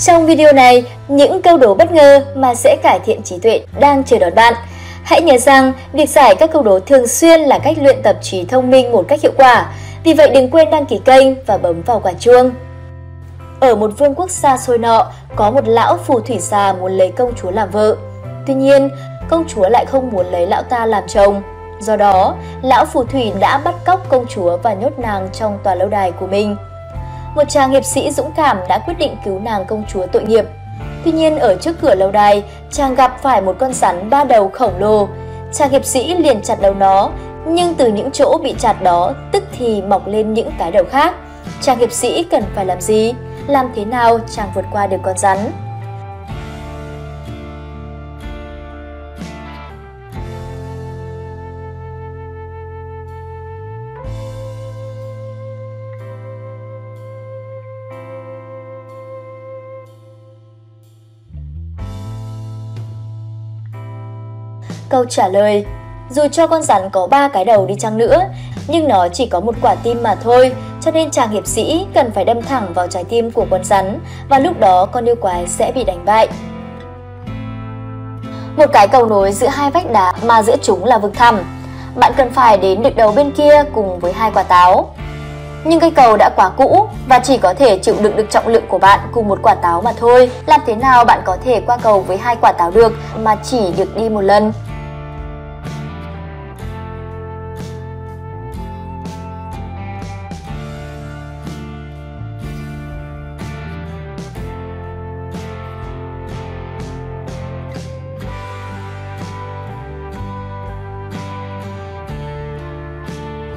Trong video này, những câu đố bất ngờ mà sẽ cải thiện trí tuệ đang chờ đón bạn. Hãy nhớ rằng, việc giải các câu đố thường xuyên là cách luyện tập trí thông minh một cách hiệu quả. Vì vậy đừng quên đăng ký kênh và bấm vào quả chuông. Ở một vương quốc xa xôi nọ, có một lão phù thủy già muốn lấy công chúa làm vợ. Tuy nhiên, công chúa lại không muốn lấy lão ta làm chồng. Do đó, lão phù thủy đã bắt cóc công chúa và nhốt nàng trong tòa lâu đài của mình. Một chàng hiệp sĩ dũng cảm đã quyết định cứu nàng công chúa tội nghiệp. Tuy nhiên ở trước cửa lâu đài, chàng gặp phải một con rắn ba đầu khổng lồ. Chàng hiệp sĩ liền chặt đầu nó, nhưng từ những chỗ bị chặt đó tức thì mọc lên những cái đầu khác. Chàng hiệp sĩ cần phải làm gì? Làm thế nào chàng vượt qua được con rắn? Câu trả lời Dù cho con rắn có ba cái đầu đi chăng nữa, nhưng nó chỉ có một quả tim mà thôi, cho nên chàng hiệp sĩ cần phải đâm thẳng vào trái tim của con rắn và lúc đó con yêu quái sẽ bị đánh bại. Một cái cầu nối giữa hai vách đá mà giữa chúng là vực thẳm. Bạn cần phải đến được đầu bên kia cùng với hai quả táo. Nhưng cây cầu đã quá cũ và chỉ có thể chịu đựng được trọng lượng của bạn cùng một quả táo mà thôi. Làm thế nào bạn có thể qua cầu với hai quả táo được mà chỉ được đi một lần?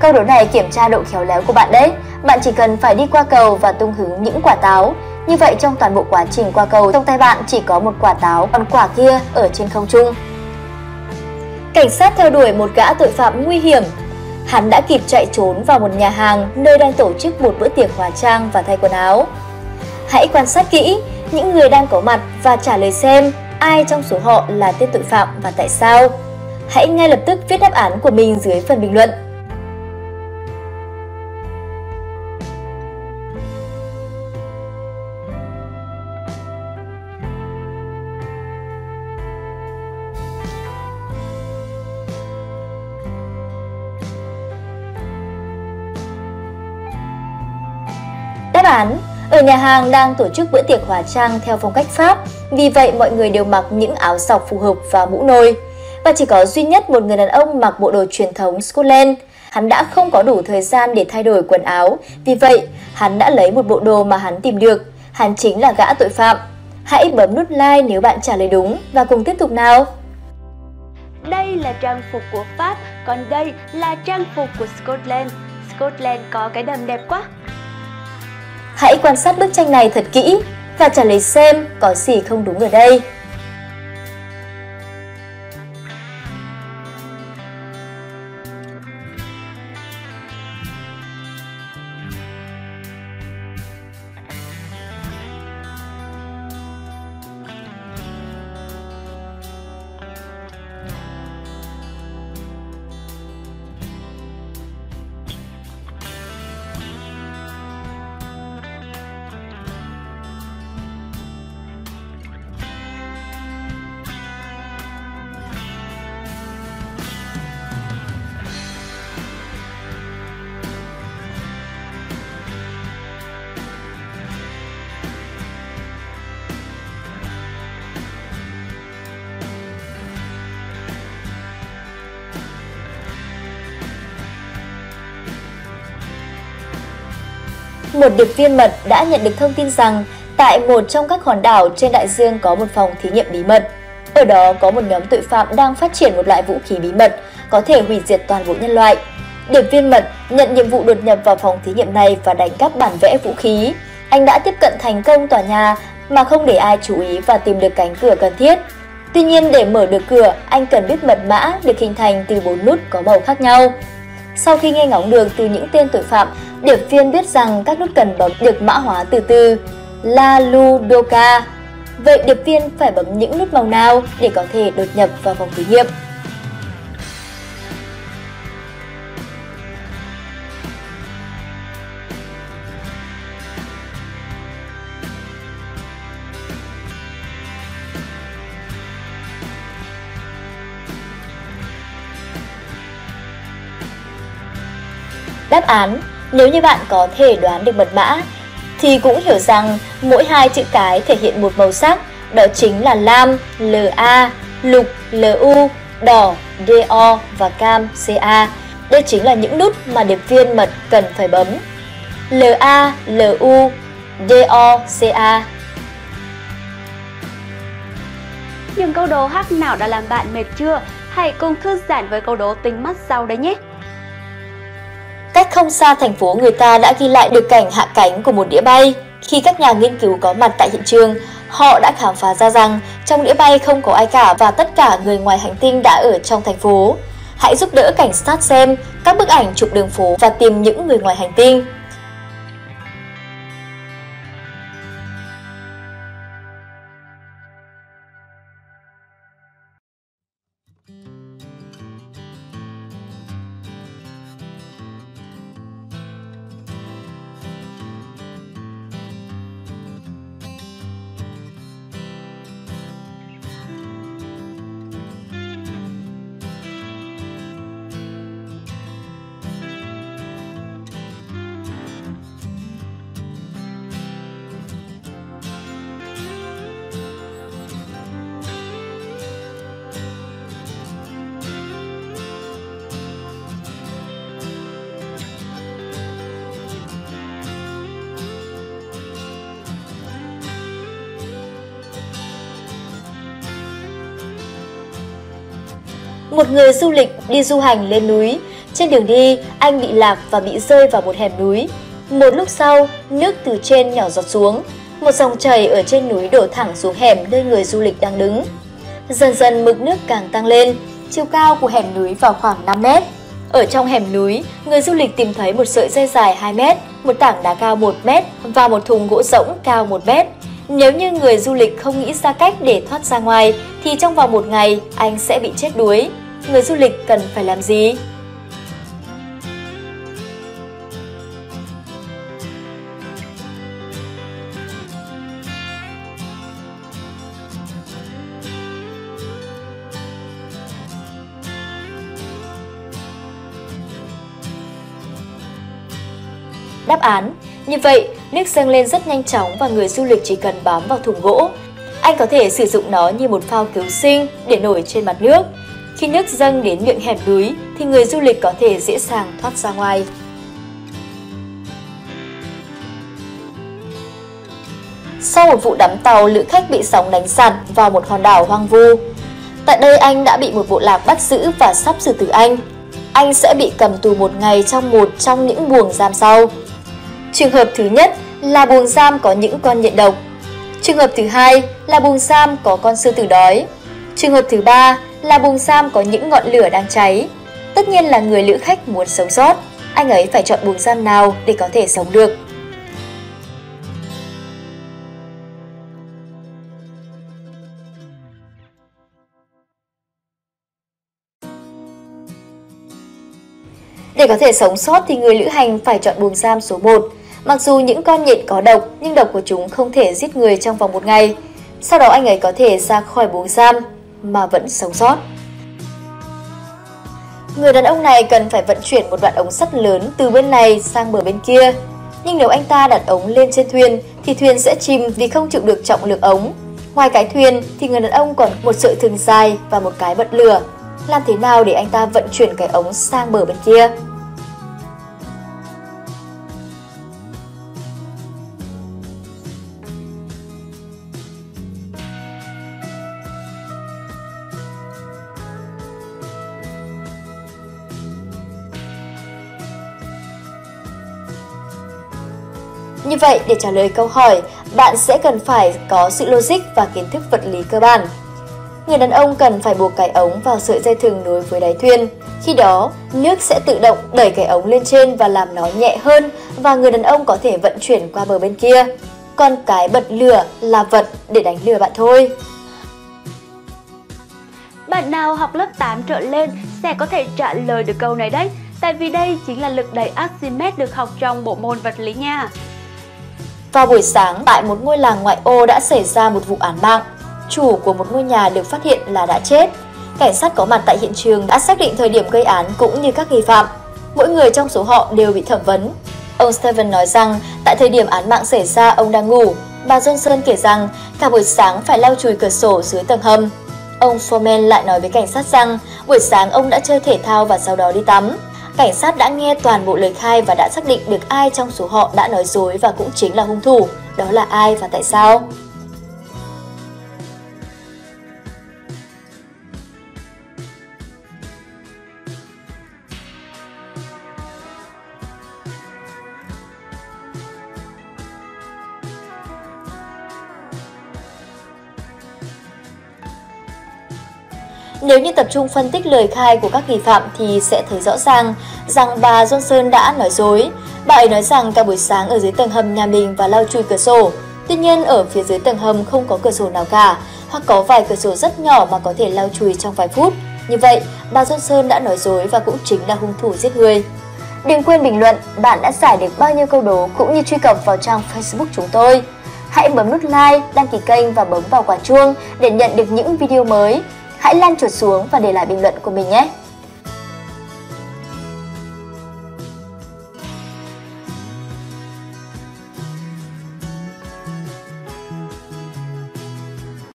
Câu đố này kiểm tra độ khéo léo của bạn đấy. Bạn chỉ cần phải đi qua cầu và tung hứng những quả táo. Như vậy trong toàn bộ quá trình qua cầu, trong tay bạn chỉ có một quả táo, còn quả kia ở trên không trung. Cảnh sát theo đuổi một gã tội phạm nguy hiểm. Hắn đã kịp chạy trốn vào một nhà hàng nơi đang tổ chức một bữa tiệc hóa trang và thay quần áo. Hãy quan sát kỹ những người đang có mặt và trả lời xem ai trong số họ là tên tội phạm và tại sao. Hãy ngay lập tức viết đáp án của mình dưới phần bình luận. Đáp ở nhà hàng đang tổ chức bữa tiệc hóa trang theo phong cách Pháp, vì vậy mọi người đều mặc những áo sọc phù hợp và mũ nồi. Và chỉ có duy nhất một người đàn ông mặc bộ đồ truyền thống Scotland. Hắn đã không có đủ thời gian để thay đổi quần áo, vì vậy hắn đã lấy một bộ đồ mà hắn tìm được. Hắn chính là gã tội phạm. Hãy bấm nút like nếu bạn trả lời đúng và cùng tiếp tục nào! Đây là trang phục của Pháp, còn đây là trang phục của Scotland. Scotland có cái đầm đẹp quá. Hãy quan sát bức tranh này thật kỹ và trả lời xem có gì không đúng ở đây. Một điệp viên mật đã nhận được thông tin rằng tại một trong các hòn đảo trên đại dương có một phòng thí nghiệm bí mật. Ở đó có một nhóm tội phạm đang phát triển một loại vũ khí bí mật có thể hủy diệt toàn bộ nhân loại. Điệp viên mật nhận nhiệm vụ đột nhập vào phòng thí nghiệm này và đánh cắp bản vẽ vũ khí. Anh đã tiếp cận thành công tòa nhà mà không để ai chú ý và tìm được cánh cửa cần thiết. Tuy nhiên để mở được cửa, anh cần biết mật mã được hình thành từ bốn nút có màu khác nhau. Sau khi nghe ngóng được từ những tên tội phạm, điệp viên biết rằng các nút cần bấm được mã hóa từ từ, La Lu Ludoka. Vậy điệp viên phải bấm những nút màu nào để có thể đột nhập vào phòng thí nghiệm? Đáp án nếu như bạn có thể đoán được mật mã, thì cũng hiểu rằng mỗi hai chữ cái thể hiện một màu sắc, đó chính là lam, LA, lục, LU, đỏ, DO và cam, CA. Đây chính là những nút mà điệp viên mật cần phải bấm. LA, LU, DO, CA. Những câu đố hắc nào đã làm bạn mệt chưa? Hãy cùng thư giãn với câu đố tính mắt sau đấy nhé! Cách không xa thành phố người ta đã ghi lại được cảnh hạ cánh của một đĩa bay. Khi các nhà nghiên cứu có mặt tại hiện trường, họ đã khám phá ra rằng trong đĩa bay không có ai cả và tất cả người ngoài hành tinh đã ở trong thành phố. Hãy giúp đỡ cảnh sát xem các bức ảnh chụp đường phố và tìm những người ngoài hành tinh. Một người du lịch đi du hành lên núi. Trên đường đi, anh bị lạc và bị rơi vào một hẻm núi. Một lúc sau, nước từ trên nhỏ giọt xuống. Một dòng chảy ở trên núi đổ thẳng xuống hẻm nơi người du lịch đang đứng. Dần dần mực nước càng tăng lên, chiều cao của hẻm núi vào khoảng 5 mét. Ở trong hẻm núi, người du lịch tìm thấy một sợi dây dài 2 mét, một tảng đá cao 1 mét và một thùng gỗ rỗng cao 1 mét. Nếu như người du lịch không nghĩ ra cách để thoát ra ngoài, thì trong vòng một ngày anh sẽ bị chết đuối. Người du lịch cần phải làm gì? Đáp án Như vậy, nước dâng lên rất nhanh chóng và người du lịch chỉ cần bám vào thùng gỗ. Anh có thể sử dụng nó như một phao cứu sinh để nổi trên mặt nước. Khi nước dâng đến miệng hẻm núi thì người du lịch có thể dễ dàng thoát ra ngoài. Sau một vụ đắm tàu, lữ khách bị sóng đánh sạt vào một hòn đảo hoang vu. Tại đây anh đã bị một bộ lạc bắt giữ và sắp xử tử anh. Anh sẽ bị cầm tù một ngày trong một trong những buồng giam sau. Trường hợp thứ nhất là buồng giam có những con nhện độc. Trường hợp thứ hai là buồng giam có con sư tử đói. Trường hợp thứ ba là buồng giam có những ngọn lửa đang cháy. Tất nhiên là người lữ khách muốn sống sót, anh ấy phải chọn buồng giam nào để có thể sống được. Để có thể sống sót thì người lữ hành phải chọn buồng giam số 1. Mặc dù những con nhện có độc, nhưng độc của chúng không thể giết người trong vòng một ngày. Sau đó anh ấy có thể ra khỏi buồng giam mà vẫn sống sót. Người đàn ông này cần phải vận chuyển một đoạn ống sắt lớn từ bên này sang bờ bên kia. Nhưng nếu anh ta đặt ống lên trên thuyền, thì thuyền sẽ chìm vì không chịu được trọng lực ống. Ngoài cái thuyền, thì người đàn ông còn một sợi thừng dài và một cái bật lửa. Làm thế nào để anh ta vận chuyển cái ống sang bờ bên kia? Như vậy, để trả lời câu hỏi, bạn sẽ cần phải có sự logic và kiến thức vật lý cơ bản. Người đàn ông cần phải buộc cái ống vào sợi dây thừng nối với đáy thuyền. Khi đó, nước sẽ tự động đẩy cái ống lên trên và làm nó nhẹ hơn và người đàn ông có thể vận chuyển qua bờ bên kia. Còn cái bật lửa là vật để đánh lừa bạn thôi. Bạn nào học lớp 8 trở lên sẽ có thể trả lời được câu này đấy, tại vì đây chính là lực đẩy Archimedes được học trong bộ môn vật lý nha. Vào buổi sáng, tại một ngôi làng ngoại ô đã xảy ra một vụ án mạng. Chủ của một ngôi nhà được phát hiện là đã chết. Cảnh sát có mặt tại hiện trường đã xác định thời điểm gây án cũng như các nghi phạm. mỗi người trong số họ đều bị thẩm vấn. Ông Steven nói rằng tại thời điểm án mạng xảy ra ông đang ngủ. Bà Johnson kể rằng cả buổi sáng phải lau chùi cửa sổ dưới tầng hầm. Ông Foreman lại nói với cảnh sát rằng buổi sáng ông đã chơi thể thao và sau đó đi tắm. Cảnh sát đã nghe toàn bộ lời khai và đã xác định được ai trong số họ đã nói dối và cũng chính là hung thủ. Đó là ai và tại sao? Nếu như tập trung phân tích lời khai của các nghi phạm thì sẽ thấy rõ ràng rằng bà Johnson đã nói dối. Bà ấy nói rằng cả buổi sáng ở dưới tầng hầm nhà mình và lau chùi cửa sổ. Tuy nhiên ở phía dưới tầng hầm không có cửa sổ nào cả, hoặc có vài cửa sổ rất nhỏ mà có thể lau chùi trong vài phút. Như vậy, bà Johnson đã nói dối và cũng chính là hung thủ giết người. Đừng quên bình luận bạn đã giải được bao nhiêu câu đố cũng như truy cập vào trang Facebook chúng tôi. Hãy bấm nút like, đăng ký kênh và bấm vào quả chuông để nhận được những video mới. Hãy lan chuột xuống và để lại bình luận của mình nhé!